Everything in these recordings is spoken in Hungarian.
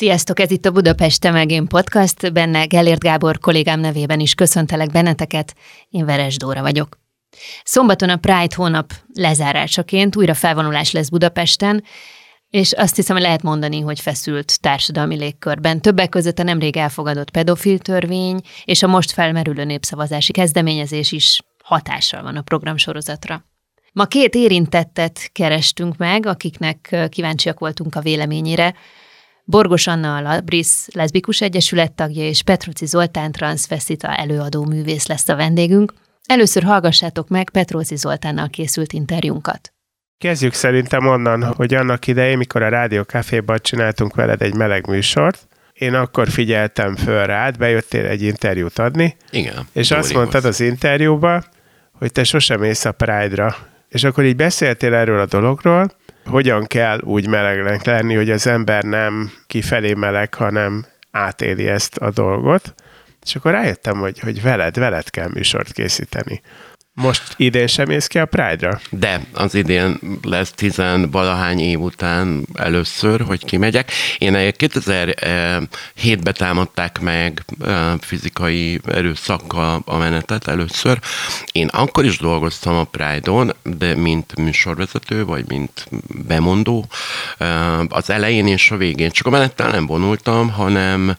Sziasztok, ez itt a Budapest Temegén Podcast, benne Gellért Gábor kollégám nevében is köszöntelek benneteket, én Veres Dóra vagyok. Szombaton a Pride hónap lezárásaként újra felvonulás lesz Budapesten, és azt hiszem, hogy lehet mondani, hogy feszült társadalmi légkörben. Többek között a nemrég elfogadott pedofil törvény és a most felmerülő népszavazási kezdeményezés is hatással van a programsorozatra. Ma két érintettet kerestünk meg, akiknek kíváncsiak voltunk a véleményére. Borgos Anna a Labris Leszbikus Egyesület tagja és Petruci Zoltán transvestita előadó művész lesz a vendégünk. Először hallgassátok meg Petrózi Zoltánnal készült interjúnkat. Kezdjük szerintem onnan, hogy annak idején, mikor a Rádió Caféban csináltunk veled egy meleg műsort, én akkor figyeltem föl rád, bejöttél egy interjút adni. Igen. És azt mondtad az interjúban, hogy te sosem ész a Pride-ra. És akkor így beszéltél erről a dologról, hogyan kell úgy melegnek lenni, hogy az ember nem kifelé meleg, hanem átéli ezt a dolgot. És akkor rájöttem, hogy, hogy veled, veled kell műsort készíteni. Most idén sem mész ki a Pride-ra? De, az idén lesz tizenvalahány év után először, hogy kimegyek. Én 2007-ben támadták meg fizikai erőszakkal a menetet először. Én akkor is dolgoztam a Pride-on, de mint műsorvezető, vagy mint bemondó. Az elején és a végén. Csak a menettel nem vonultam, hanem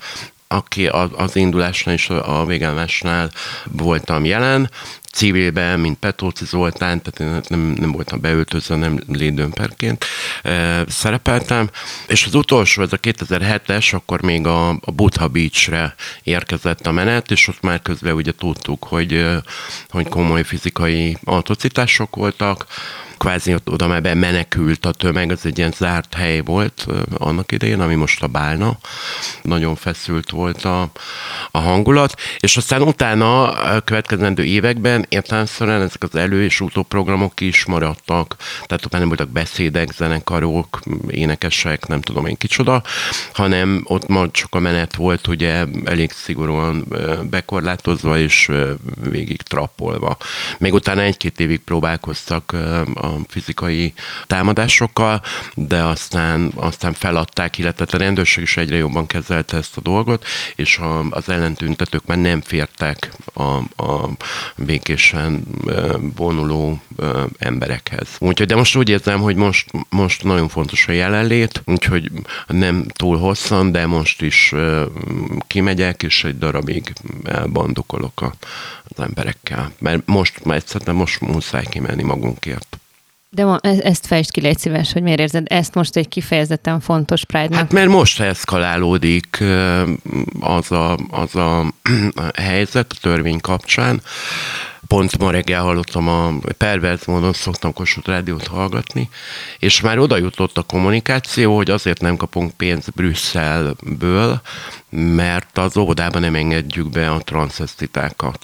aki az indulásnál és a végállásnál voltam jelen, civilben, mint Petróci Zoltán, tehát én nem, nem voltam beöltözve, nem lédőmperként e, szerepeltem, és az utolsó, ez a 2007-es, akkor még a, a Butha Beach-re érkezett a menet, és ott már közben ugye tudtuk, hogy, hogy komoly fizikai atrocitások voltak, kvázi oda már menekült a tömeg, az egy ilyen zárt hely volt annak idején, ami most a Bálna. Nagyon feszült volt a, a hangulat, és aztán utána a következendő években értelemszerűen ezek az elő- és utóprogramok is maradtak, tehát már nem voltak beszédek, zenekarok, énekesek, nem tudom én kicsoda, hanem ott ma csak a menet volt ugye elég szigorúan bekorlátozva és végig trappolva. Még utána egy-két évig próbálkoztak a fizikai támadásokkal, de aztán, aztán feladták, illetve a rendőrség is egyre jobban kezelte ezt a dolgot, és a, az ellentüntetők már nem fértek a, a békésen vonuló emberekhez. Úgyhogy, de most úgy érzem, hogy most, most nagyon fontos a jelenlét, úgyhogy nem túl hosszan, de most is kimegyek, és egy darabig elbandukolok a, az emberekkel. Mert most, mert egyszerűen most muszáj kimenni magunkért. De ma, e- ezt fejtsd ki, légy szíves, hogy miért érzed ezt most egy kifejezetten fontos Pride-nak? Hát mert most eszkalálódik az a, az a helyzet a törvény kapcsán. Pont ma reggel hallottam a pervert módon szoktam Kossuth Rádiót hallgatni, és már oda jutott a kommunikáció, hogy azért nem kapunk pénzt Brüsszelből, mert az óvodában nem engedjük be a transzesztitákat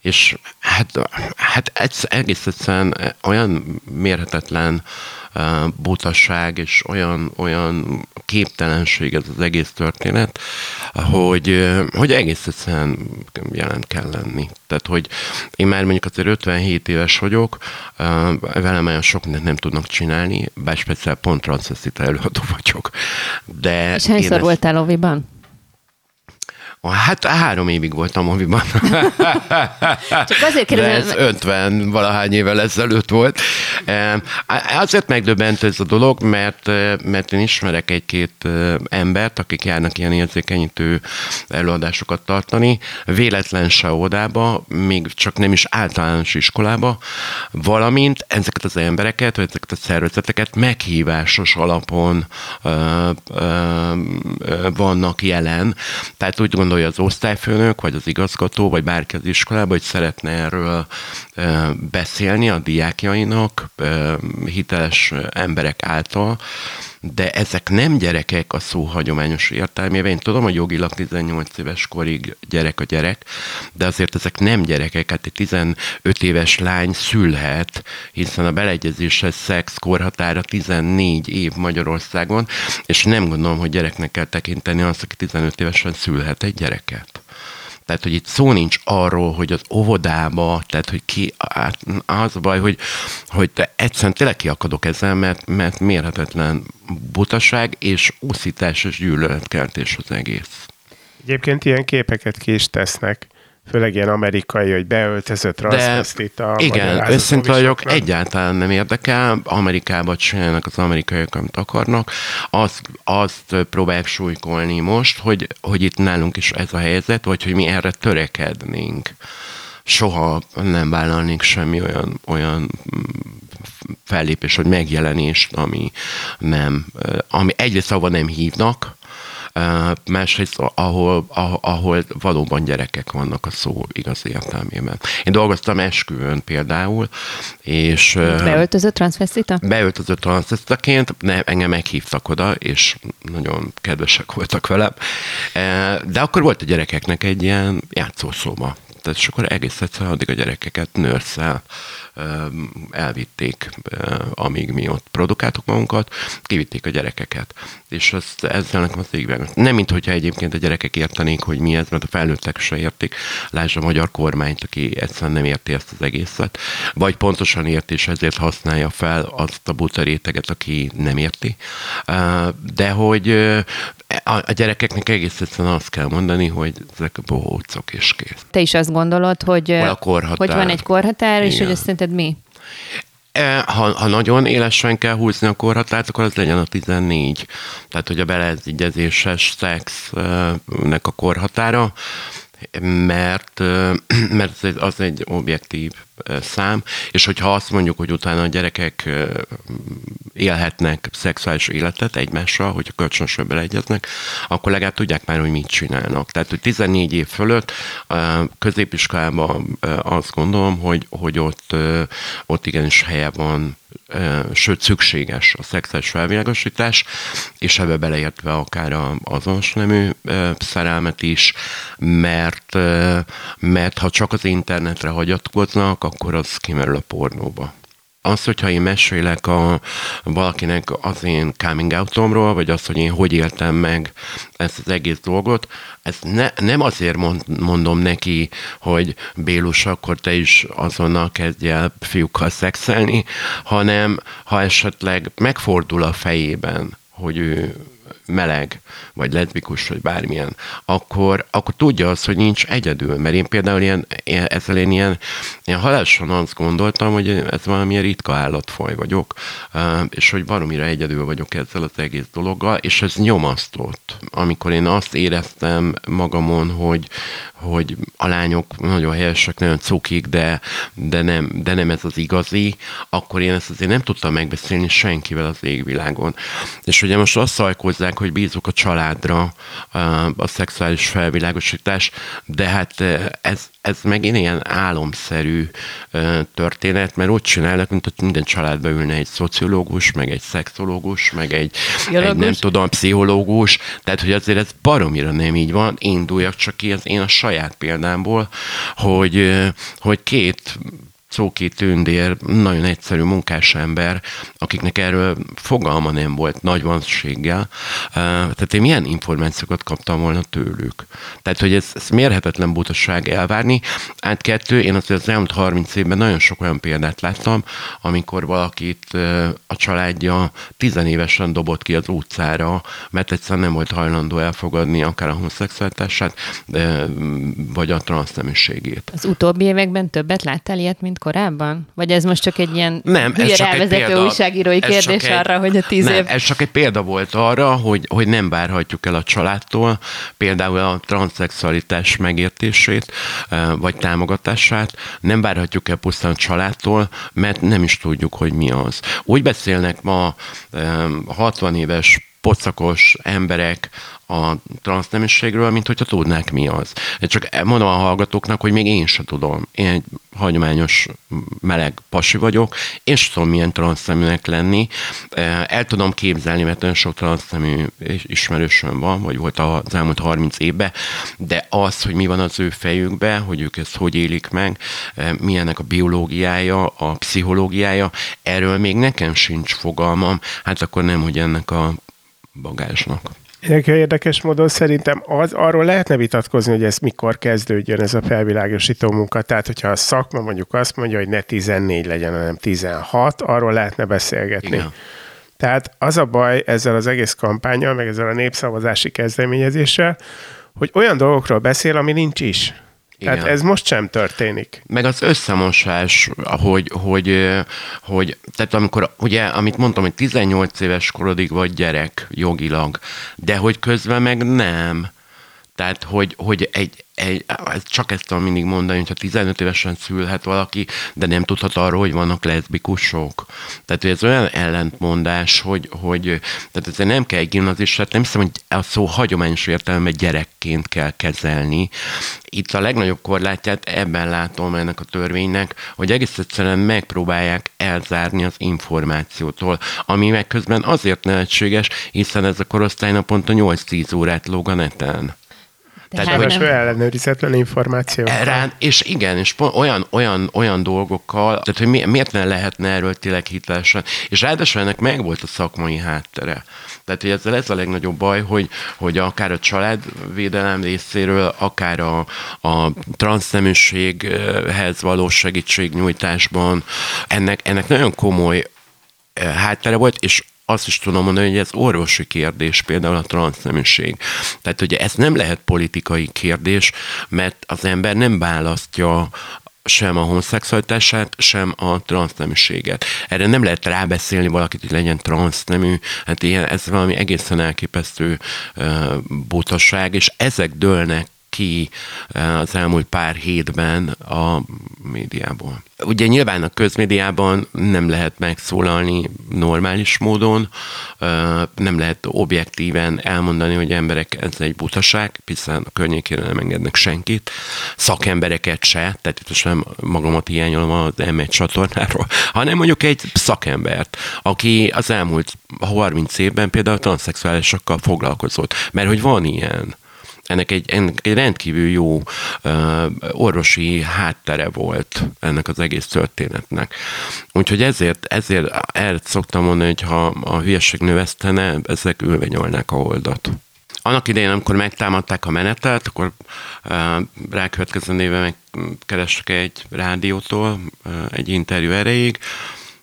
és hát, hát egész egyszerűen olyan mérhetetlen butaság és olyan, olyan képtelenség ez az egész történet, hogy, hogy egész egyszerűen jelen kell lenni. Tehát, hogy én már mondjuk azért 57 éves vagyok, velem olyan sok mindent nem tudnak csinálni, bár speciál pont transzeszita előadó vagyok. De és hányszor ezt... voltál óviban? Hát három évig voltam moviban. Csak azért kérdezem... ez 50 valahány évvel ezelőtt volt. Azért megdöbbentő ez a dolog, mert, mert én ismerek egy-két embert, akik járnak ilyen érzékenyítő előadásokat tartani, véletlen se odába, még csak nem is általános iskolába, valamint ezeket az embereket, vagy ezeket a szervezeteket meghívásos alapon ö, ö, ö, vannak jelen. Tehát úgy gondolja az osztályfőnök, vagy az igazgató, vagy bárki az iskolában, hogy szeretne erről beszélni a diákjainak hiteles emberek által, de ezek nem gyerekek a szó hagyományos értelmében. Én tudom, hogy jogilag 18 éves korig gyerek a gyerek, de azért ezek nem gyerekek. Hát egy 15 éves lány szülhet, hiszen a beleegyezéshez szex korhatára 14 év Magyarországon, és nem gondolom, hogy gyereknek kell tekinteni azt, aki 15 évesen szülhet egy gyereket. Tehát, hogy itt szó nincs arról, hogy az óvodába, tehát, hogy ki, az a baj, hogy, hogy te egyszerűen tényleg kiakadok ezzel, mert, mert mérhetetlen butaság és úszítás és gyűlöletkeltés az egész. Egyébként ilyen képeket ki is tesznek főleg ilyen amerikai, hogy beöltözött transvestita. Igen, őszinte vagyok, egyáltalán nem érdekel. Amerikában csinálnak az amerikaiak, amit akarnak. Azt, azt próbálják súlykolni most, hogy, hogy itt nálunk is ez a helyzet, vagy hogy mi erre törekednénk. Soha nem vállalnék semmi olyan, olyan fellépés, vagy megjelenést, ami nem, ami egyrészt ahova nem hívnak, másrészt ahol, ahol, ahol valóban gyerekek vannak a szó igaz értelmében. Én dolgoztam esküvőn például, és... Beöltözött transvestita? Beöltözött transvestitaként, ne, engem meghívtak oda, és nagyon kedvesek voltak velem. De akkor volt a gyerekeknek egy ilyen játszószoba. Tehát és akkor egész egyszerűen addig a gyerekeket nőrszel elvitték, amíg mi ott produkáltuk magunkat, kivitték a gyerekeket. És ez, ezzel nekem az végben. Nem, mint hogyha egyébként a gyerekek értenék, hogy mi ez, mert a felnőttek se értik. Lásd a magyar kormányt, aki egyszerűen nem érti ezt az egészet. Vagy pontosan érti, és ezért használja fel azt a buta réteget, aki nem érti. De hogy a gyerekeknek egész egyszerűen azt kell mondani, hogy ezek bohócok és kész. Te is azt gondolod, hogy, hogy van egy korhatár, Igen. és hogy azt szerinted mi? E, ha, ha nagyon élesen kell húzni a korhatárt, akkor az legyen a 14. Tehát, hogy a beleegyezéses szexnek a korhatára, mert, mert az egy objektív szám, és hogyha azt mondjuk, hogy utána a gyerekek élhetnek szexuális életet egymással, hogyha kölcsönösen beleegyeznek, akkor legalább tudják már, hogy mit csinálnak. Tehát, hogy 14 év fölött középiskolában azt gondolom, hogy, hogy ott, ott igenis helye van sőt szükséges a szexuális felvilágosítás, és ebbe beleértve akár az azonos nemű szerelmet is, mert, mert ha csak az internetre hagyatkoznak, akkor az kimerül a pornóba. Az, hogyha én mesélek a, valakinek az én coming outomról, vagy az, hogy én hogy éltem meg ezt az egész dolgot, ezt ne, nem azért mond, mondom neki, hogy Bélus, akkor te is azonnal kezdj el fiúkkal szexelni, hanem ha esetleg megfordul a fejében, hogy ő meleg, vagy leszbikus, vagy bármilyen, akkor, akkor tudja azt, hogy nincs egyedül. Mert én például ilyen, ezzel én ilyen, ilyen halálosan azt gondoltam, hogy ez valamilyen ritka állatfaj vagyok, és hogy valamire egyedül vagyok ezzel az egész dologgal, és ez nyomasztott. Amikor én azt éreztem magamon, hogy, hogy a lányok nagyon helyesek, nagyon cukik, de, de, nem, de nem ez az igazi, akkor én ezt azért nem tudtam megbeszélni senkivel az égvilágon. És ugye most azt szajkozzák, hogy bízok a családra a, szexuális felvilágosítás, de hát ez, ez megint ilyen álomszerű történet, mert úgy csinálnak, mint hogy minden családban ülne egy szociológus, meg egy szexológus, meg egy, egy nem tudom, pszichológus, tehát hogy azért ez baromira nem így van, induljak csak ki az én a saját példámból, hogy, hogy két Szóki Tündér, nagyon egyszerű munkás ember, akiknek erről fogalma nem volt nagy vanséggel. Tehát én milyen információkat kaptam volna tőlük. Tehát, hogy ez, ez mérhetetlen butaság elvárni. Hát kettő, én azért az elmúlt 30 évben nagyon sok olyan példát láttam, amikor valakit a családja tizenévesen dobott ki az utcára, mert egyszerűen nem volt hajlandó elfogadni akár a homoszexualitását, vagy a transzneműségét. Az utóbbi években többet láttál ilyet, mint korábban? Vagy ez most csak egy ilyen nem, ez csak egy példa, újságírói kérdés egy, arra, hogy a tíz nem, év... ez csak egy példa volt arra, hogy, hogy nem várhatjuk el a családtól például a transzexualitás megértését, vagy támogatását, nem várhatjuk el pusztán a családtól, mert nem is tudjuk, hogy mi az. Úgy beszélnek ma 60 éves pocakos emberek a transzneműségről, mint hogyha tudnák mi az. Én csak mondom a hallgatóknak, hogy még én sem tudom. Én egy hagyományos meleg pasi vagyok, én sem tudom milyen transzneműnek lenni. El tudom képzelni, mert nagyon sok transznemű ismerősöm van, vagy volt az elmúlt 30 évben, de az, hogy mi van az ő fejükben, hogy ők ezt hogy élik meg, milyennek a biológiája, a pszichológiája, erről még nekem sincs fogalmam, hát akkor nem, hogy ennek a bagásnak. Érdekes módon szerintem az, arról lehetne vitatkozni, hogy ez mikor kezdődjön ez a felvilágosító munka. Tehát, hogyha a szakma mondjuk azt mondja, hogy ne 14 legyen, hanem 16, arról lehetne beszélgetni. Igen. Tehát az a baj ezzel az egész kampányal, meg ezzel a népszavazási kezdeményezéssel, hogy olyan dolgokról beszél, ami nincs is. Igen. Tehát ez most sem történik. Meg az összemosás, hogy, hogy, hogy tehát amikor, ugye, amit mondtam, hogy 18 éves korodig vagy gyerek jogilag, de hogy közben meg nem. Tehát, hogy, hogy egy, egy, csak ezt tudom mindig mondani, hogyha 15 évesen szülhet valaki, de nem tudhat arról, hogy vannak leszbikusok. Tehát ez olyan ellentmondás, hogy, hogy tehát ezzel nem kell egy gimnazisát, nem hiszem, hogy a szó hagyományos értelemben gyerekként kell kezelni. Itt a legnagyobb korlátját ebben látom ennek a törvénynek, hogy egész egyszerűen megpróbálják elzárni az információtól, ami meg közben azért nevetséges, hiszen ez a korosztály naponta 8-10 órát lóg a neten. Tehát, hogy nem... ellenőrizetlen információ. Rá, és igen, és olyan, olyan, olyan dolgokkal, tehát hogy mi, miért ne lehetne erről tényleg hitelesen, és ráadásul ennek meg volt a szakmai háttere. Tehát, hogy ezzel ez a legnagyobb baj, hogy, hogy akár a családvédelem részéről, akár a, a transzneműséghez való segítségnyújtásban, ennek, ennek nagyon komoly eh, háttere volt, és azt is tudom mondani, hogy ez orvosi kérdés, például a transzneműség. Tehát ugye ez nem lehet politikai kérdés, mert az ember nem választja sem a homoszexualitását, sem a transzneműséget. Erre nem lehet rábeszélni valakit, hogy legyen transznemű, hát ilyen, ez valami egészen elképesztő uh, butaság, és ezek dőlnek ki az elmúlt pár hétben a médiából. Ugye nyilván a közmédiában nem lehet megszólalni normális módon, nem lehet objektíven elmondani, hogy emberek ez egy butaság, hiszen a környékére nem engednek senkit, szakembereket se, tehát itt most nem magamat hiányolom az M1 csatornáról, hanem mondjuk egy szakembert, aki az elmúlt 30 évben például transzexuálisokkal foglalkozott, mert hogy van ilyen ennek egy, ennek egy rendkívül jó uh, orvosi háttere volt ennek az egész történetnek. Úgyhogy ezért, ezért el szoktam mondani, hogy ha a hülyeség növesztene, ezek ülve nyolnák a oldat. Annak idején, amikor megtámadták a menetet, akkor uh, rákövetkező néve megkerestek egy rádiótól uh, egy interjú erejéig,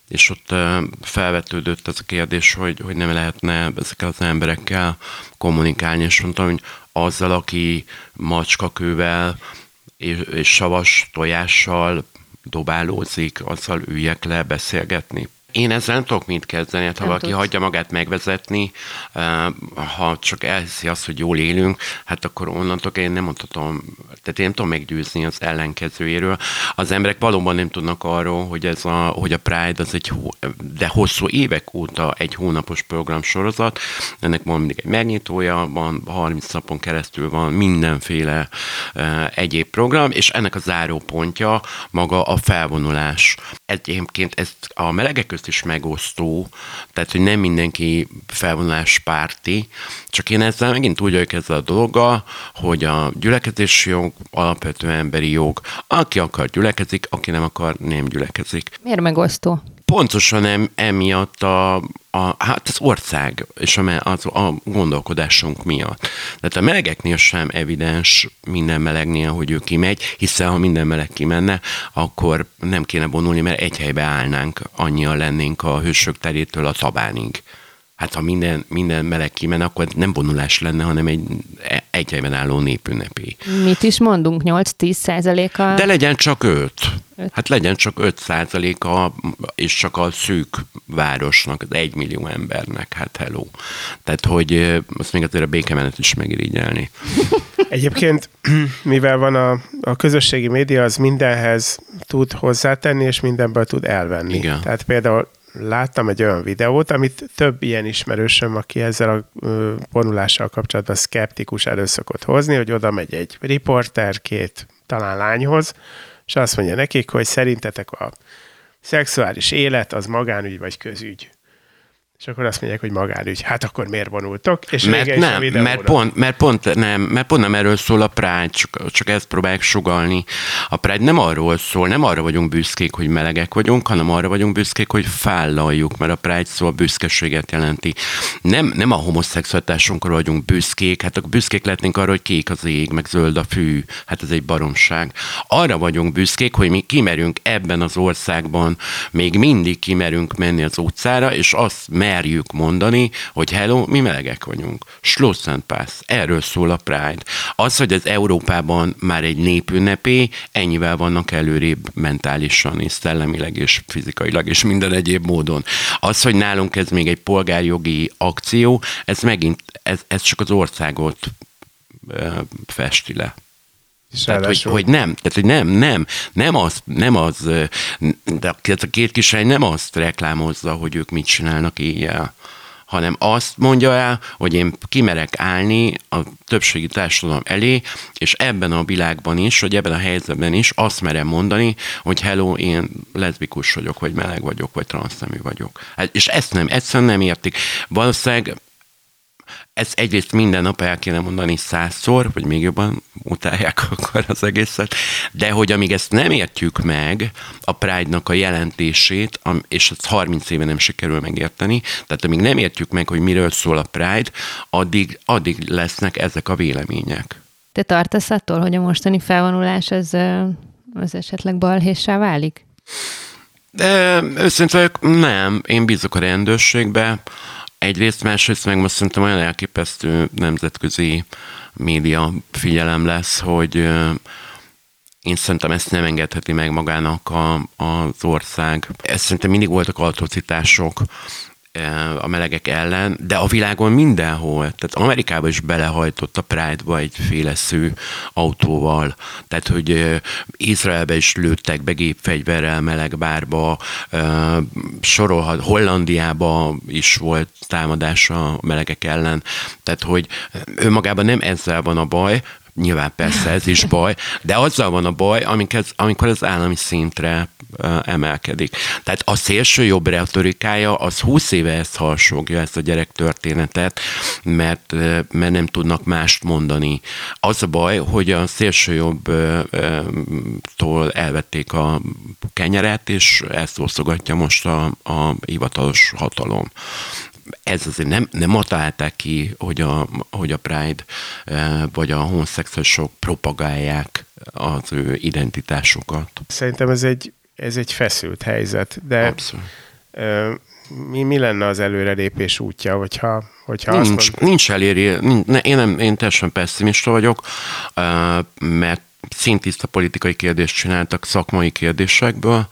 és ott felvetődött az a kérdés, hogy, hogy nem lehetne ezekkel az emberekkel kommunikálni, és mondtam, hogy azzal, aki macskakővel és, és savas tojással dobálózik, azzal üljek le beszélgetni. Én ezzel nem tudok mit kezdeni, hát ha nem valaki tudsz. hagyja magát megvezetni, ha csak elhiszi azt, hogy jól élünk, hát akkor onnantól én nem mondhatom, tehát én nem tudom meggyőzni az ellenkezőjéről. Az emberek valóban nem tudnak arról, hogy ez a, hogy a Pride az egy, de hosszú évek óta egy hónapos programsorozat, ennek van mindig egy megnyitója, van 30 napon keresztül van mindenféle egyéb program, és ennek a zárópontja maga a felvonulás. Egyébként ezt a melegek közt is megosztó, tehát hogy nem mindenki felvonulás párti, csak én ezzel megint úgy vagyok ezzel a dologgal, hogy a gyülekezési jog alapvető emberi jog. Aki akar gyülekezik, aki nem akar, nem gyülekezik. Miért megosztó? Pontosan em, emiatt a, a, hát az ország és a, az, a gondolkodásunk miatt. Tehát a melegeknél sem evidens minden melegnél, hogy ő kimegy, hiszen ha minden meleg kimenne, akkor nem kéne vonulni, mert egy helybe állnánk, annyian lennénk a hősök terétől a tabánig. Hát ha minden, minden meleg kimen, akkor nem vonulás lenne, hanem egy egy helyben álló népünnepi. Mit is mondunk, 8-10 százaléka? De legyen csak 5. Hát legyen csak 5 százaléka, és csak a szűk városnak, az egy millió embernek, hát hello. Tehát, hogy azt még azért a békemenet is megirigyelni. Egyébként, mivel van a, a közösségi média, az mindenhez tud hozzátenni, és mindenből tud elvenni. Igen. Tehát például láttam egy olyan videót, amit több ilyen ismerősöm, aki ezzel a vonulással kapcsolatban szkeptikus elő szokott hozni, hogy oda megy egy riporter két talán lányhoz, és azt mondja nekik, hogy szerintetek a szexuális élet az magánügy vagy közügy. És akkor azt mondják, hogy magánügy. Hát akkor miért vonultok? És mert nem, mert pont, mert, pont nem, mert pont nem erről szól a Pride, csak, csak ezt próbálják sugalni. A Pride nem arról szól, nem arra vagyunk büszkék, hogy melegek vagyunk, hanem arra vagyunk büszkék, hogy fállaljuk, mert a Pride szó a büszkeséget jelenti. Nem, nem a homoszexualitásunkra vagyunk büszkék, hát a büszkék lehetnénk arra, hogy kék az ég, meg zöld a fű, hát ez egy baromság. Arra vagyunk büszkék, hogy mi kimerünk ebben az országban, még mindig kimerünk menni az utcára, és azt merjük mondani, hogy hello, mi melegek vagyunk. Schluss and pass. Erről szól a Pride. Az, hogy az Európában már egy népünnepé, ennyivel vannak előrébb mentálisan és szellemileg és fizikailag és minden egyéb módon. Az, hogy nálunk ez még egy polgárjogi akció, ez megint, ez, ez csak az országot festi le. Tehát, hogy, hogy, nem, tehát, hogy nem, nem, nem az, nem az, de a két kislány nem azt reklámozza, hogy ők mit csinálnak éjjel, hanem azt mondja el, hogy én kimerek állni a többségi társadalom elé, és ebben a világban is, vagy ebben a helyzetben is azt merem mondani, hogy hello, én leszbikus vagyok, vagy meleg vagyok, vagy transznemű vagyok. Hát, és ezt nem, egyszerűen nem értik. Valószínűleg ez egyrészt minden nap el kéne mondani százszor, vagy még jobban utálják akkor az egészet, de hogy amíg ezt nem értjük meg, a Pride-nak a jelentését, és ezt 30 éve nem sikerül megérteni, tehát amíg nem értjük meg, hogy miről szól a Pride, addig, addig lesznek ezek a vélemények. Te tartasz attól, hogy a mostani felvonulás az, az esetleg balhéssá válik? De őszintén nem, én bízok a rendőrségbe, Egyrészt, másrészt meg most szerintem olyan elképesztő nemzetközi média figyelem lesz, hogy én szerintem ezt nem engedheti meg magának a, az ország. Ez szerintem mindig voltak atrocitások, a melegek ellen, de a világon mindenhol, tehát Amerikában is belehajtott a Pride-ba egy féleszű autóval, tehát hogy Izraelbe is lőttek be gépfegyverrel meleg bárba, sorolhat, Hollandiába is volt támadása a melegek ellen, tehát hogy önmagában nem ezzel van a baj, nyilván persze ez is baj, de azzal van a baj, amikor, amikor az állami szintre emelkedik. Tehát a szélső jobb retorikája az 20 éve ezt harsogja, ezt a gyerek történetet, mert, mert nem tudnak mást mondani. Az a baj, hogy a szélső jobbtól elvették a kenyeret, és ezt osztogatja most a, a hivatalos hatalom ez azért nem, nem találták ki, hogy a, hogy a Pride vagy a homoszexuálisok propagálják az ő identitásukat. Szerintem ez egy ez egy feszült helyzet, de Abszolút. mi, mi lenne az előrelépés útja, hogyha, hogyha nincs, azt mond... nincs eléri, nincs, ne, én, nem, én teljesen pessimista vagyok, mert szintiszta politikai kérdést csináltak szakmai kérdésekből,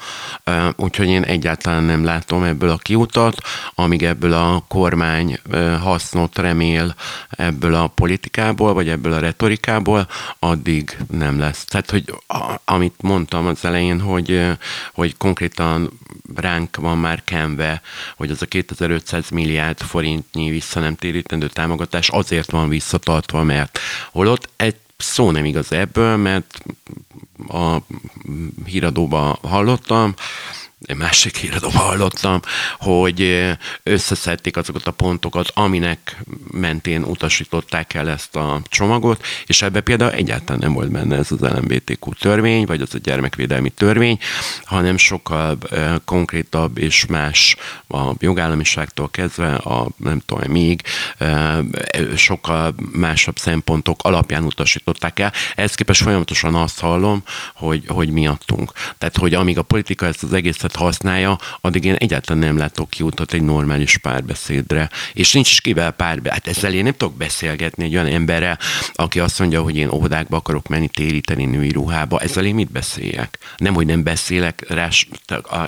úgyhogy én egyáltalán nem látom ebből a kiutat, amíg ebből a kormány hasznot remél ebből a politikából, vagy ebből a retorikából, addig nem lesz. Tehát, hogy amit mondtam az elején, hogy, hogy konkrétan ránk van már kenve, hogy az a 2500 milliárd forintnyi vissza nem térítendő támogatás azért van visszatartva, mert holott egy szó nem igaz ebből, mert a híradóban hallottam, egy másik híradóban hallottam, hogy összeszedték azokat a pontokat, aminek mentén utasították el ezt a csomagot, és ebbe például egyáltalán nem volt benne ez az LMBTQ törvény, vagy az a gyermekvédelmi törvény, hanem sokkal konkrétabb és más a jogállamiságtól kezdve, a nem tudom, még sokkal másabb szempontok alapján utasították el. Ehhez képest folyamatosan azt hallom, hogy, hogy miattunk. Tehát, hogy amíg a politika ezt az egészet nyelvet használja, addig én egyáltalán nem látok kiutat egy normális párbeszédre. És nincs is kivel párbeszéd. Hát ezzel én nem tudok beszélgetni egy olyan emberrel, aki azt mondja, hogy én óvodákba akarok menni téríteni női ruhába. Ezzel én mit beszéljek? Nem, hogy nem beszélek, rá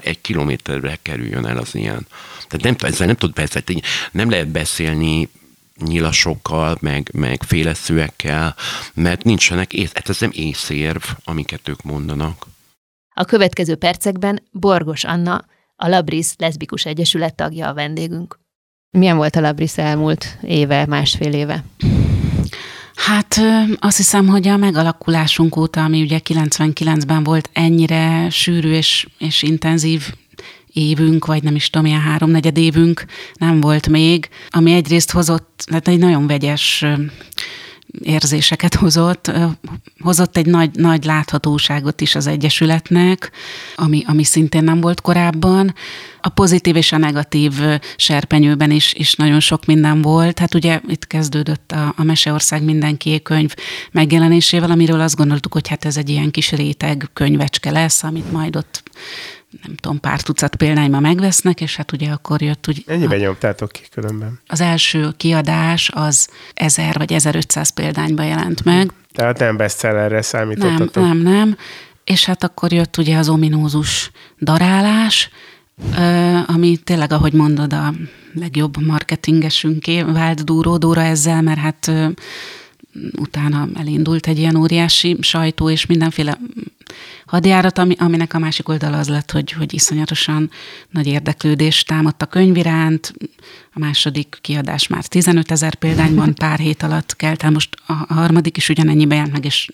egy kilométerre kerüljön el az ilyen. Tehát nem, ezzel nem tud beszélni. Nem lehet beszélni nyilasokkal, meg, meg féleszőekkel, mert nincsenek, ész, hát ez nem észérv, amiket ők mondanak. A következő percekben Borgos Anna, A Labris Leszbikus Egyesület tagja a vendégünk. Milyen volt a Labris elmúlt éve, másfél éve? Hát azt hiszem, hogy a megalakulásunk óta, ami ugye 99-ben volt ennyire sűrű és, és intenzív évünk, vagy nem is tudom, ilyen háromnegyed évünk nem volt még, ami egyrészt hozott, tehát egy nagyon vegyes érzéseket hozott, hozott egy nagy, nagy láthatóságot is az Egyesületnek, ami, ami szintén nem volt korábban. A pozitív és a negatív serpenyőben is, is nagyon sok minden volt. Hát ugye itt kezdődött a, a Meseország mindenki könyv megjelenésével, amiről azt gondoltuk, hogy hát ez egy ilyen kis réteg könyvecske lesz, amit majd ott nem tudom, pár tucat példányban megvesznek, és hát ugye akkor jött... Ugye, Ennyiben nyomtátok ki különben? Az első kiadás az 1000 vagy 1500 példányban jelent meg. Tehát nem bestsellerre számítottatok? Nem, nem, nem. És hát akkor jött ugye az ominózus darálás, ami tényleg, ahogy mondod, a legjobb marketingesünké vált Dúró Dóra ezzel, mert hát utána elindult egy ilyen óriási sajtó és mindenféle hadjárat, ami, aminek a másik oldala az lett, hogy, hogy iszonyatosan nagy érdeklődés támadt a könyv iránt. A második kiadás már 15 ezer példányban pár hét alatt kelt el, most a harmadik is ugyanennyi jelent meg, és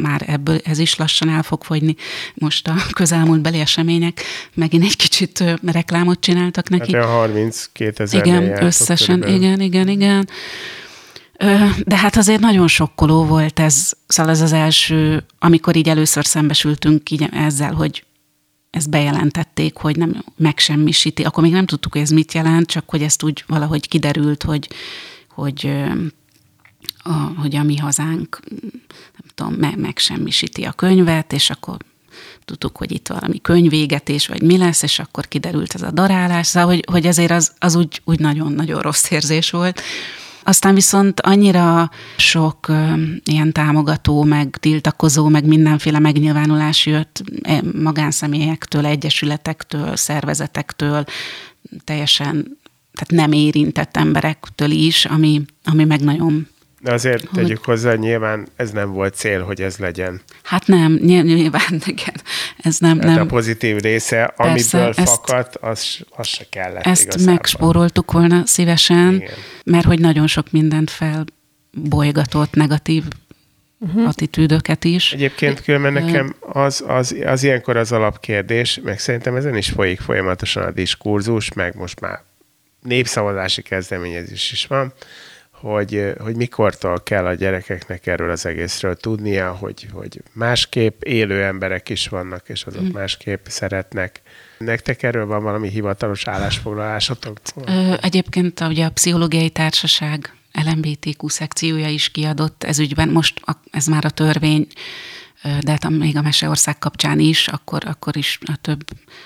már ebből ez is lassan el fog fogyni. Most a közelmúltbeli események megint egy kicsit reklámot csináltak neki. Hát 32 ezer Igen, összesen, körülbelül. igen, igen, igen. De hát azért nagyon sokkoló volt ez, szóval ez az első, amikor így először szembesültünk így ezzel, hogy ezt bejelentették, hogy nem megsemmisíti. Akkor még nem tudtuk, hogy ez mit jelent, csak hogy ezt úgy valahogy kiderült, hogy, hogy, a, hogy a mi hazánk, nem tudom, me, megsemmisíti a könyvet, és akkor tudtuk, hogy itt valami könyvégetés, vagy mi lesz, és akkor kiderült ez a darálás, szóval, hogy, hogy ezért az, az úgy, úgy nagyon-nagyon rossz érzés volt. Aztán viszont annyira sok ilyen támogató, meg tiltakozó, meg mindenféle megnyilvánulás jött e, magánszemélyektől, egyesületektől, szervezetektől, teljesen tehát nem érintett emberektől is, ami, ami meg nagyon de azért hogy... tegyük hozzá, nyilván ez nem volt cél, hogy ez legyen. Hát nem, nyilván, igen. Ez nem, nem. A pozitív része, Persze, amiből ezt, fakadt, az, az se kellett Ezt igazából. megspóroltuk volna szívesen, igen. mert hogy nagyon sok mindent felbolygatott negatív uh-huh. attitűdöket is. Egyébként különben nekem az, az, az ilyenkor az alapkérdés, meg szerintem ezen is folyik folyamatosan a diskurzus, meg most már népszavazási kezdeményezés is van, hogy, hogy mikortól kell a gyerekeknek erről az egészről tudnia, hogy, hogy másképp élő emberek is vannak, és azok mm. másképp szeretnek. Nektek erről van valami hivatalos állásfoglalásatok? Egyébként ugye a Pszichológiai Társaság LMBTQ szekciója is kiadott ez ügyben, most ez már a törvény de hát még a Meseország kapcsán is, akkor, akkor is a több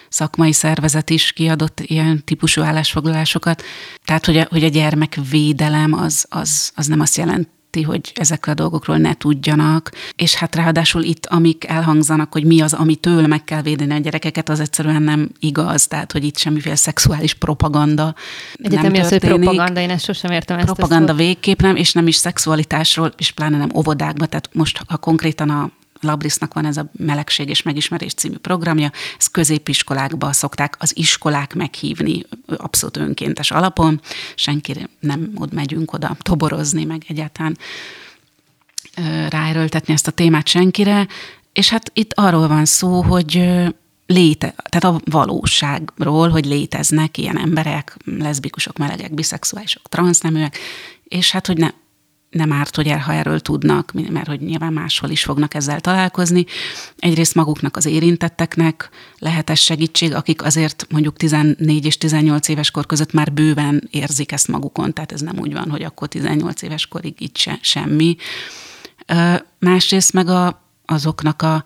szakmai szervezet is kiadott ilyen típusú állásfoglalásokat. Tehát, hogy a, hogy a gyermekvédelem az, az, az nem azt jelent, hogy ezekről a dolgokról ne tudjanak, és hát ráadásul itt, amik elhangzanak, hogy mi az, amitől meg kell védeni a gyerekeket, az egyszerűen nem igaz, tehát, hogy itt semmiféle szexuális propaganda Egyetemi nem az, hogy propaganda, én ezt sosem értem ezt Propaganda végképp nem, és nem is szexualitásról, és pláne nem óvodákban, tehát most, ha konkrétan a Labrisnak van ez a Melegség és Megismerés című programja, ezt középiskolákba szokták az iskolák meghívni abszolút önkéntes alapon, senki nem ott megyünk oda toborozni, meg egyáltalán ráerőltetni ezt a témát senkire, és hát itt arról van szó, hogy léte, tehát a valóságról, hogy léteznek ilyen emberek, leszbikusok, melegek, biszexuálisok, transzneműek, és hát, hogy ne, nem árt, hogy el, ha erről tudnak, mert hogy nyilván máshol is fognak ezzel találkozni. Egyrészt maguknak az érintetteknek lehet ez segítség, akik azért mondjuk 14 és 18 éves kor között már bőven érzik ezt magukon, tehát ez nem úgy van, hogy akkor 18 éves korig itt se, semmi. Másrészt meg a, azoknak a,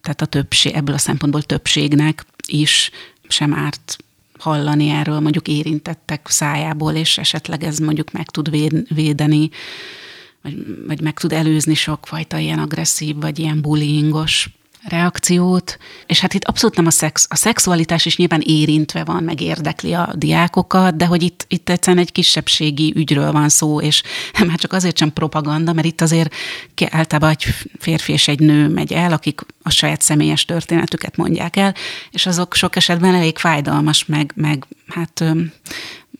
tehát a többség, ebből a szempontból többségnek is sem árt hallani erről mondjuk érintettek szájából, és esetleg ez mondjuk meg tud védeni, vagy, vagy meg tud előzni sokfajta ilyen agresszív, vagy ilyen bullyingos reakciót, és hát itt abszolút nem a szex, a szexualitás is nyilván érintve van, meg érdekli a diákokat, de hogy itt, itt egyszerűen egy kisebbségi ügyről van szó, és már csak azért sem propaganda, mert itt azért általában egy férfi és egy nő megy el, akik a saját személyes történetüket mondják el, és azok sok esetben elég fájdalmas, meg, meg hát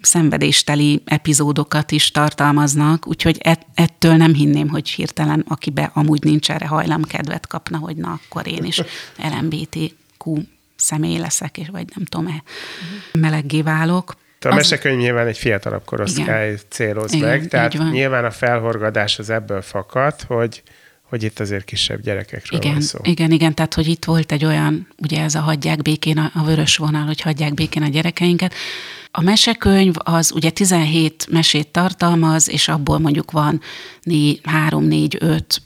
szenvedésteli epizódokat is tartalmaznak, úgyhogy ettől nem hinném, hogy hirtelen, akibe amúgy nincs erre hajlam, kedvet kapna, hogy na, akkor én is LMBTQ személy leszek, és vagy nem tudom, e meleggé válok. A az... mesekönyv nyilván egy fiatalabb korosztály céloz Igen, meg, tehát nyilván a felhorgadás az ebből fakad, hogy hogy itt azért kisebb gyerekekről igen, van szó. Igen, igen, tehát hogy itt volt egy olyan, ugye ez a hagyják békén, a, a vörös vonal, hogy hagyják békén a gyerekeinket. A mesekönyv az ugye 17 mesét tartalmaz, és abból mondjuk van 3, 4, 5,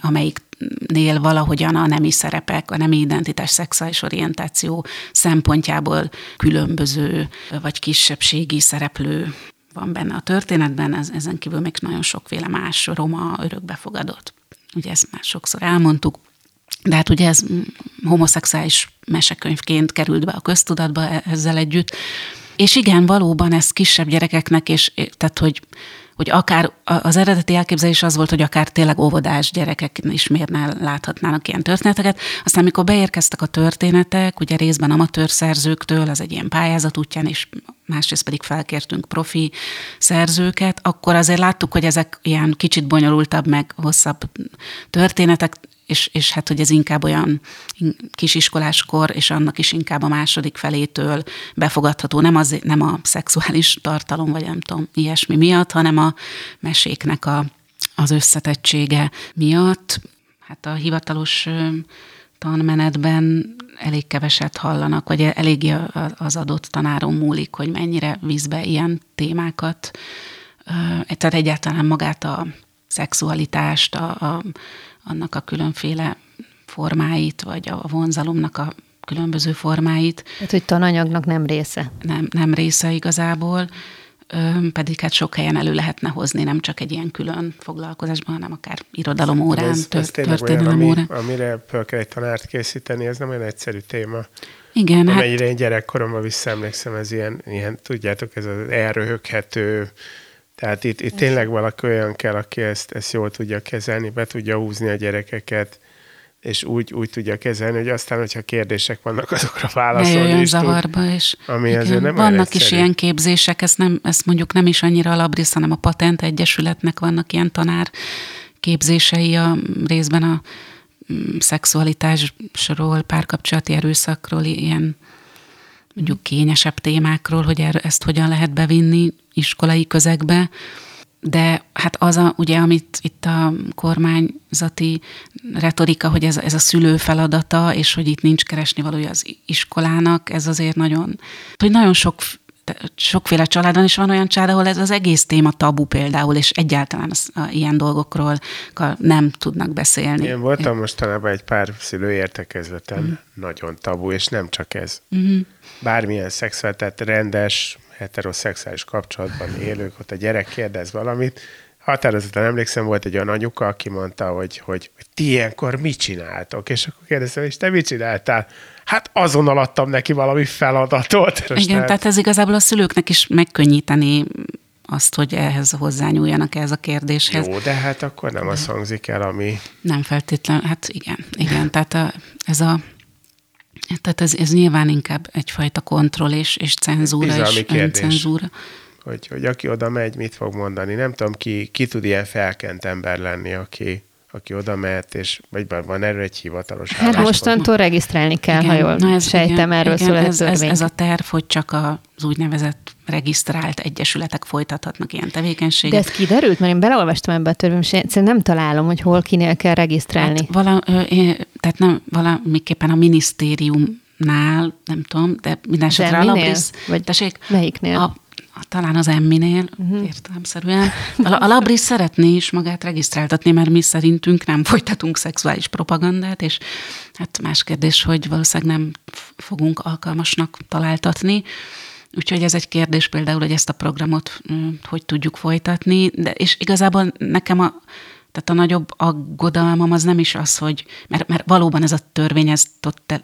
amelyiknél valahogyan a nemi szerepek, a nemi identitás, szexuális orientáció szempontjából különböző vagy kisebbségi szereplő van benne a történetben, ez, ezen kívül még nagyon sokféle más roma örökbefogadott ugye ezt már sokszor elmondtuk, de hát ugye ez homoszexuális mesekönyvként került be a köztudatba e- ezzel együtt. És igen, valóban ez kisebb gyerekeknek, és tehát, hogy hogy akár az eredeti elképzelés az volt, hogy akár tényleg óvodás gyerekek is ne láthatnának ilyen történeteket. Aztán, amikor beérkeztek a történetek, ugye részben amatőr szerzőktől, az egy ilyen pályázat útján, és másrészt pedig felkértünk profi szerzőket, akkor azért láttuk, hogy ezek ilyen kicsit bonyolultabb, meg hosszabb történetek, és, és hát, hogy ez inkább olyan kisiskoláskor, és annak is inkább a második felétől befogadható, nem, az, nem a szexuális tartalom, vagy nem tudom, ilyesmi miatt, hanem a meséknek a, az összetettsége miatt. Hát a hivatalos tanmenetben elég keveset hallanak, vagy eléggé az adott tanáron múlik, hogy mennyire víz be ilyen témákat. Tehát egyáltalán magát a szexualitást, a, a, annak a különféle formáit, vagy a vonzalomnak a különböző formáit. Tehát, hogy tananyagnak nem része. Nem, nem része igazából, pedig hát sok helyen elő lehetne hozni, nem csak egy ilyen külön foglalkozásban, hanem akár irodalom órán, ez, ez történelem olyan, órán. Ami, amire föl kell egy tanárt készíteni, ez nem olyan egyszerű téma. Igen, Amennyire hát... én gyerekkoromban visszaemlékszem, ez ilyen, ilyen, tudjátok, ez az elröhöghető, tehát itt, itt tényleg valaki olyan kell, aki ezt, ezt jól tudja kezelni, be tudja húzni a gyerekeket, és úgy, úgy tudja kezelni, hogy aztán, hogyha kérdések vannak, azokra válaszolni ne is zavarba, tud, és ami igen, azért nem Vannak is ilyen képzések, ezt, nem, ezt mondjuk nem is annyira a Labrisz, hanem a Patent Egyesületnek vannak ilyen tanár képzései a részben a mm, szexualitásról, párkapcsolati erőszakról, ilyen mondjuk kényesebb témákról, hogy ezt hogyan lehet bevinni iskolai közegbe, de hát az, a, ugye, amit itt a kormányzati retorika, hogy ez, ez a szülő feladata, és hogy itt nincs keresni valója az iskolának, ez azért nagyon, hogy nagyon sok sokféle családon is van olyan család, ahol ez az egész téma tabu például, és egyáltalán az, a, ilyen dolgokról nem tudnak beszélni. Én voltam mostanában egy pár szülő értekezleten, mm. nagyon tabu, és nem csak ez. Mm. Bármilyen szexuális, tehát rendes, heteroszexuális kapcsolatban élők, ott a gyerek kérdez valamit, határozottan emlékszem, volt egy olyan anyuka, aki mondta, hogy, hogy, ti ilyenkor mit csináltok? És akkor kérdeztem, és te mit csináltál? Hát azonnal adtam neki valami feladatot. Igen, tehát... tehát ez igazából a szülőknek is megkönnyíteni azt, hogy ehhez hozzányúljanak ehhez a kérdéshez. Jó, de hát akkor nem az hangzik el, ami... Nem feltétlenül, hát igen, igen, tehát a, ez a tehát ez, ez nyilván inkább egyfajta kontroll és, és cenzúra és öncenzúra. Hogy, hogy aki oda megy, mit fog mondani. Nem tudom, ki, ki tud ilyen felkent ember lenni, aki, aki oda mehet, és vagy van erről egy hivatalos Hát mostantól regisztrálni kell, igen, ha jól na ez, sejtem, igen, erről igen, szól ez, ez, ez a terv, hogy csak az úgynevezett regisztrált egyesületek folytathatnak ilyen tevékenységet. De ez kiderült? Mert én beleolvastam ebbe a törvénybe, és nem találom, hogy hol kinél kell regisztrálni. Hát vala, tehát nem, valamiképpen a minisztériumnál, nem tudom, de minden esetre a Labris, vagy tessék, melyiknél? A, talán az Emminél, uh-huh. értelemszerűen. A, a Labris szeretné is magát regisztráltatni, mert mi szerintünk nem folytatunk szexuális propagandát, és hát más kérdés, hogy valószínűleg nem fogunk alkalmasnak találtatni. Úgyhogy ez egy kérdés például, hogy ezt a programot hogy tudjuk folytatni, de és igazából nekem a Tehát a nagyobb aggodalmam az nem is az, hogy, mert, mert valóban ez a törvény, ez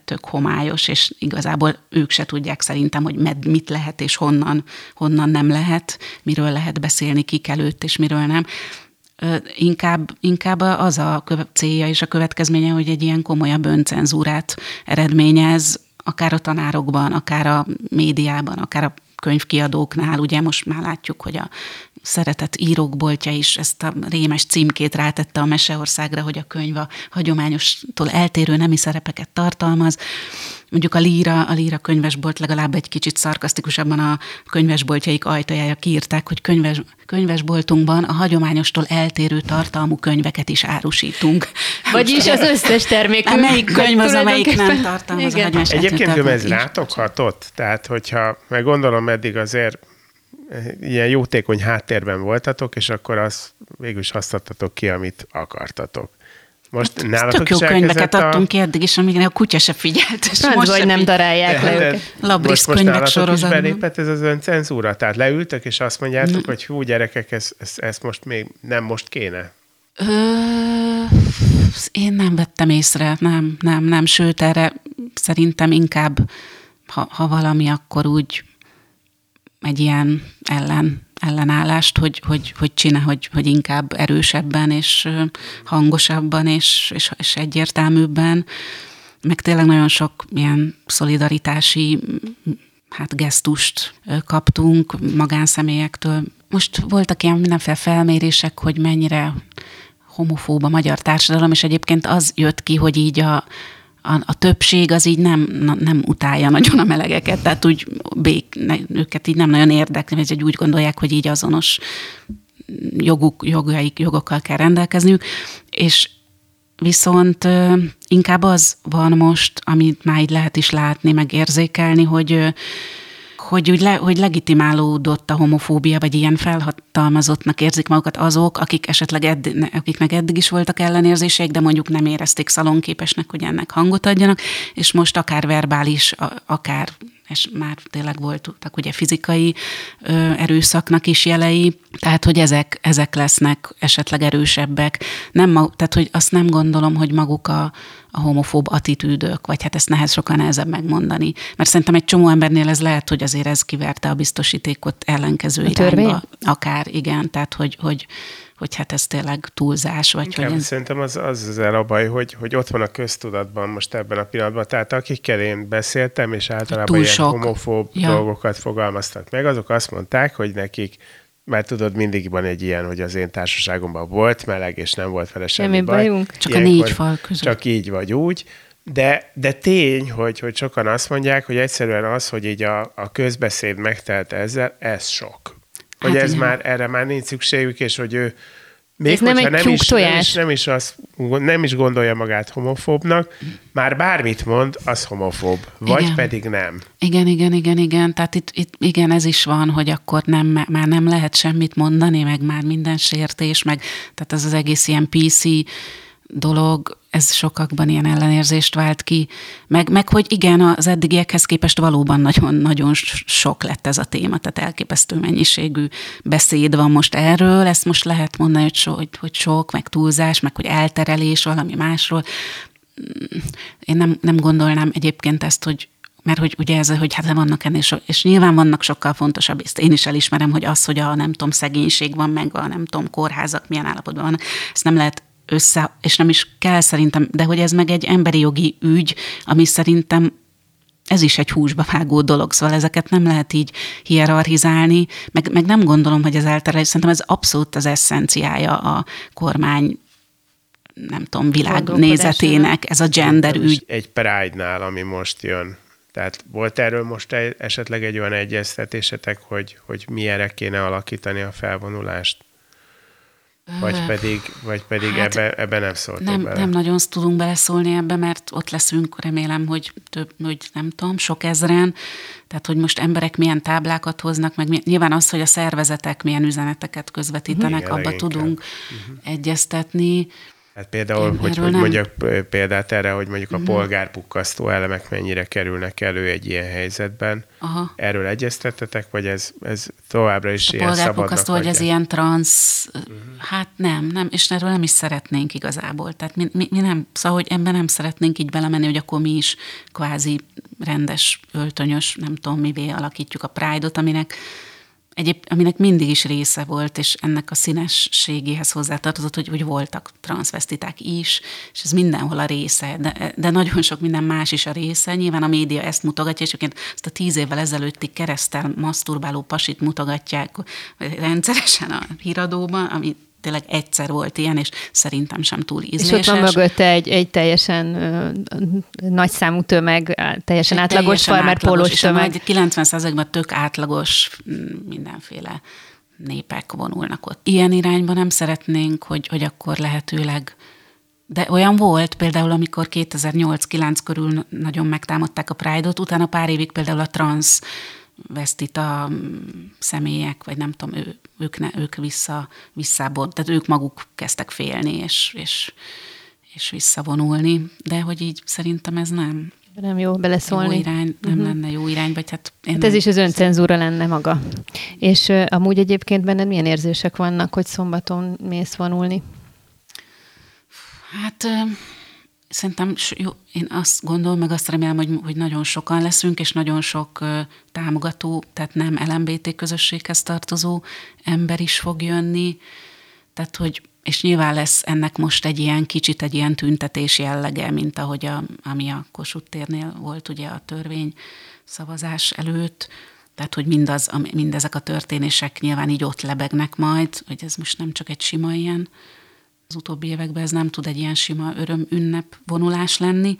tök homályos, és igazából ők se tudják szerintem, hogy med, mit lehet és honnan, honnan nem lehet, miről lehet beszélni, kik előtt és miről nem. Inkább, inkább az a célja és a következménye, hogy egy ilyen komolyabb öncenzúrát eredményez, akár a tanárokban, akár a médiában, akár a könyvkiadóknál, ugye most már látjuk, hogy a szeretett írókboltja is ezt a rémes címkét rátette a Meseországra, hogy a könyv a hagyományostól eltérő nemi szerepeket tartalmaz. Mondjuk a Líra, a Líra könyvesbolt legalább egy kicsit szarkasztikusabban a könyvesboltjaik ajtajára kiírták, hogy könyves, könyvesboltunkban a hagyományostól eltérő tartalmú könyveket is árusítunk. Vagyis az összes termék. Melyik könyv az, amelyik nem tartalmaz Igen. a Egyébként ez rátok hatott? Tehát, hogyha, meg gondolom eddig azért ilyen jótékony háttérben voltatok, és akkor az végül is azt adtatok ki, amit akartatok. Most hát, nálatok tök jó könyveket a... adtunk ki eddig is, amíg a kutya se figyelt. És hát, most vagy nem darálják le őket. Labrisz most, könyvek most sorozatban. belépett ez az öncenzúra? Tehát leültök, és azt mondjátok, hogy hú, gyerekek, ez, ez, ez most még nem most kéne? Ö, én nem vettem észre, nem, nem, nem, sőt, erre szerintem inkább, ha, ha valami, akkor úgy egy ilyen ellen, ellenállást, hogy, hogy, hogy csinál, hogy, hogy inkább erősebben és hangosabban és, és, és egyértelműbben, meg tényleg nagyon sok ilyen szolidaritási hát gesztust kaptunk magánszemélyektől. Most voltak ilyen mindenféle felmérések, hogy mennyire homofób a magyar társadalom, és egyébként az jött ki, hogy így a, a, a többség az így nem, na, nem utálja nagyon a melegeket, tehát úgy bék, ne, őket így nem nagyon érdekli, vagy úgy gondolják, hogy így azonos joguk, jogaik, jogokkal kell rendelkezniük, és viszont inkább az van most, amit már így lehet is látni, meg érzékelni, hogy hogy, úgy le, hogy legitimálódott a homofóbia, vagy ilyen felhatalmazottnak érzik magukat azok, akik esetleg eddig, akiknek eddig is voltak ellenérzéseik, de mondjuk nem érezték szalonképesnek, hogy ennek hangot adjanak, és most akár verbális, akár és már tényleg voltak ugye fizikai ö, erőszaknak is jelei, tehát hogy ezek, ezek lesznek esetleg erősebbek. Nem, tehát hogy azt nem gondolom, hogy maguk a, a homofób attitűdök, vagy hát ezt nehez sokan nehezebb megmondani. Mert szerintem egy csomó embernél ez lehet, hogy azért ez kiverte a biztosítékot ellenkező a irányba. Akár, igen, tehát hogy, hogy hogy hát ez tényleg túlzás, vagy Inkább hogy... Ez... Szerintem az, az az el a baj, hogy, hogy ott van a köztudatban most ebben a pillanatban. Tehát akikkel én beszéltem, és általában Túl ilyen sok. homofób ja. dolgokat fogalmaztak meg, azok azt mondták, hogy nekik mert tudod, mindig van egy ilyen, hogy az én társaságomban volt meleg, és nem volt vele semmi, semmi baj. Bajunk. Csak Ilyenkor a négy fal között. Csak így vagy úgy. De, de tény, hogy, hogy sokan azt mondják, hogy egyszerűen az, hogy így a, a közbeszéd megtelt ezzel, ez sok hogy hát ez igen. már, erre már nincs szükségük, és hogy ő még ez nem, egy nem, is, nem, is, nem, is az, nem is gondolja magát homofóbnak, már bármit mond, az homofób, vagy igen. pedig nem. Igen, igen, igen, igen. Tehát itt, itt igen, ez is van, hogy akkor nem, már nem lehet semmit mondani, meg már minden sértés, meg tehát ez az egész ilyen PC dolog, ez sokakban ilyen ellenérzést vált ki, meg, meg hogy igen, az eddigiekhez képest valóban nagyon-nagyon sok lett ez a téma, tehát elképesztő mennyiségű beszéd van most erről, ezt most lehet mondani, hogy, so, hogy, hogy sok, meg túlzás, meg hogy elterelés valami másról. Én nem, nem gondolnám egyébként ezt, hogy mert hogy ugye ez, hogy hát vannak ennél, so, és nyilván vannak sokkal fontosabb, ezt én is elismerem, hogy az, hogy a nem tudom, szegénység van, meg a nem tudom, kórházak milyen állapotban van, ezt nem lehet össze, és nem is kell szerintem, de hogy ez meg egy emberi jogi ügy, ami szerintem ez is egy húsba vágó dolog, szóval ezeket nem lehet így hierarchizálni, meg, meg nem gondolom, hogy ez elterelés, szerintem ez abszolút az eszenciája a kormány nem tudom, világnézetének, ez a gender ügy. Egy Pride-nál, ami most jön. Tehát volt erről most esetleg egy olyan egyeztetésetek, hogy, hogy milyenre kéne alakítani a felvonulást? Vagy pedig, vagy pedig hát ebbe, ebbe nem szóltok nem, bele? Nem nagyon tudunk beleszólni ebbe, mert ott leszünk, remélem, hogy több, hogy nem tudom, sok ezren. Tehát, hogy most emberek milyen táblákat hoznak, meg milyen, nyilván az, hogy a szervezetek milyen üzeneteket közvetítenek, Igen, abba tudunk uh-huh. egyeztetni. Hát például, hogy, hogy nem... mondjak példát erre, hogy mondjuk a uh-huh. polgárpukkasztó elemek mennyire kerülnek elő egy ilyen helyzetben. Aha. Erről egyeztettetek, vagy ez, ez továbbra is a ilyen polgárpukkasztó, hogy ez ilyen transz uh-huh Hát nem, nem, és erről nem is szeretnénk igazából. Tehát mi, mi, mi nem, szóval, hogy ebben nem szeretnénk így belemenni, hogy akkor mi is kvázi rendes, öltönyös, nem tudom mivé alakítjuk a Pride-ot, aminek egyéb, aminek mindig is része volt, és ennek a színességéhez hozzátartozott, hogy, hogy voltak transvestiták is, és ez mindenhol a része, de, de nagyon sok minden más is a része. Nyilván a média ezt mutogatja, és egyébként ezt a tíz évvel ezelőtti keresztel maszturbáló pasit mutogatják rendszeresen a híradóban, ami tényleg egyszer volt ilyen, és szerintem sem túl ízléses. És ott van mögötte egy, egy teljesen uh, nagy számú tömeg, teljesen egy átlagos farmer pólós tömeg. 90%-ban tök átlagos mindenféle népek vonulnak ott. Ilyen irányba nem szeretnénk, hogy, hogy akkor lehetőleg de olyan volt például, amikor 2008-9 körül nagyon megtámadták a Pride-ot, utána pár évig például a trans vesztita személyek, vagy nem tudom, ő, ők, ne, ők vissza, visszából, tehát ők maguk kezdtek félni, és, és, és visszavonulni, de hogy így szerintem ez nem, nem jó beleszólni. Jó irány, nem uh-huh. lenne jó irány, vagy hát... Én hát ez is az öncenzúra lenne maga. És uh, amúgy egyébként benned milyen érzések vannak, hogy szombaton mész vonulni? Hát... Uh, Szerintem jó, én azt gondolom, meg azt remélem, hogy, hogy nagyon sokan leszünk, és nagyon sok támogató, tehát nem LMBT közösséghez tartozó ember is fog jönni. Tehát, hogy, és nyilván lesz ennek most egy ilyen kicsit egy ilyen tüntetés jellege, mint ahogy a, ami a Kossuth térnél volt ugye a törvény szavazás előtt. Tehát, hogy mindaz, mindezek a történések nyilván így ott lebegnek majd, hogy ez most nem csak egy sima ilyen az utóbbi években ez nem tud egy ilyen sima öröm ünnep vonulás lenni.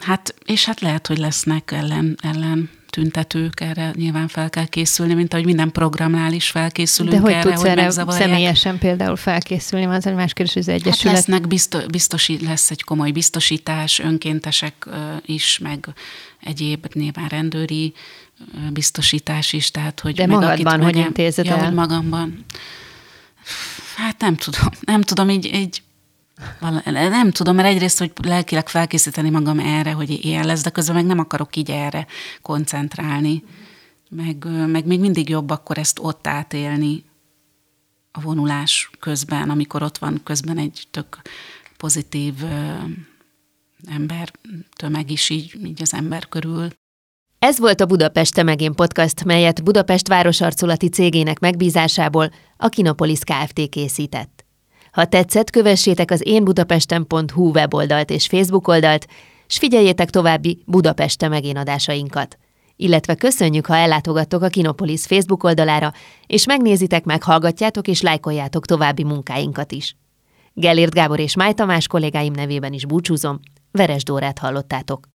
Hát, és hát lehet, hogy lesznek ellen, ellen tüntetők, erre nyilván fel kell készülni, mint ahogy minden programnál is felkészülünk De hogy erre, tudsz hogy erre személyesen például felkészülni? Az egy más kérdés, hogy az hát Egyesület... Hát lesznek biztos, biztosi, lesz egy komoly biztosítás, önkéntesek is, meg egyéb nyilván rendőri biztosítás is, tehát hogy... De magadban, hogy intézed ja, el? magamban. Hát nem tudom, nem tudom, így, így nem tudom, mert egyrészt, hogy lelkileg felkészíteni magam erre, hogy ilyen lesz, de közben meg nem akarok így erre koncentrálni. Meg, meg még mindig jobb akkor ezt ott átélni a vonulás közben, amikor ott van közben egy tök pozitív ember tömeg is így, így az ember körül. Ez volt a Budapest Temegén podcast, melyet Budapest városarculati cégének megbízásából a Kinopolis Kft. készített. Ha tetszett, kövessétek az énbudapesten.hu weboldalt és Facebook oldalt, s figyeljétek további Budapest Temegén adásainkat. Illetve köszönjük, ha ellátogattok a Kinopolis Facebook oldalára, és megnézitek, meghallgatjátok és lájkoljátok további munkáinkat is. Gellért Gábor és Máj Tamás kollégáim nevében is búcsúzom, Veres Dórát hallottátok.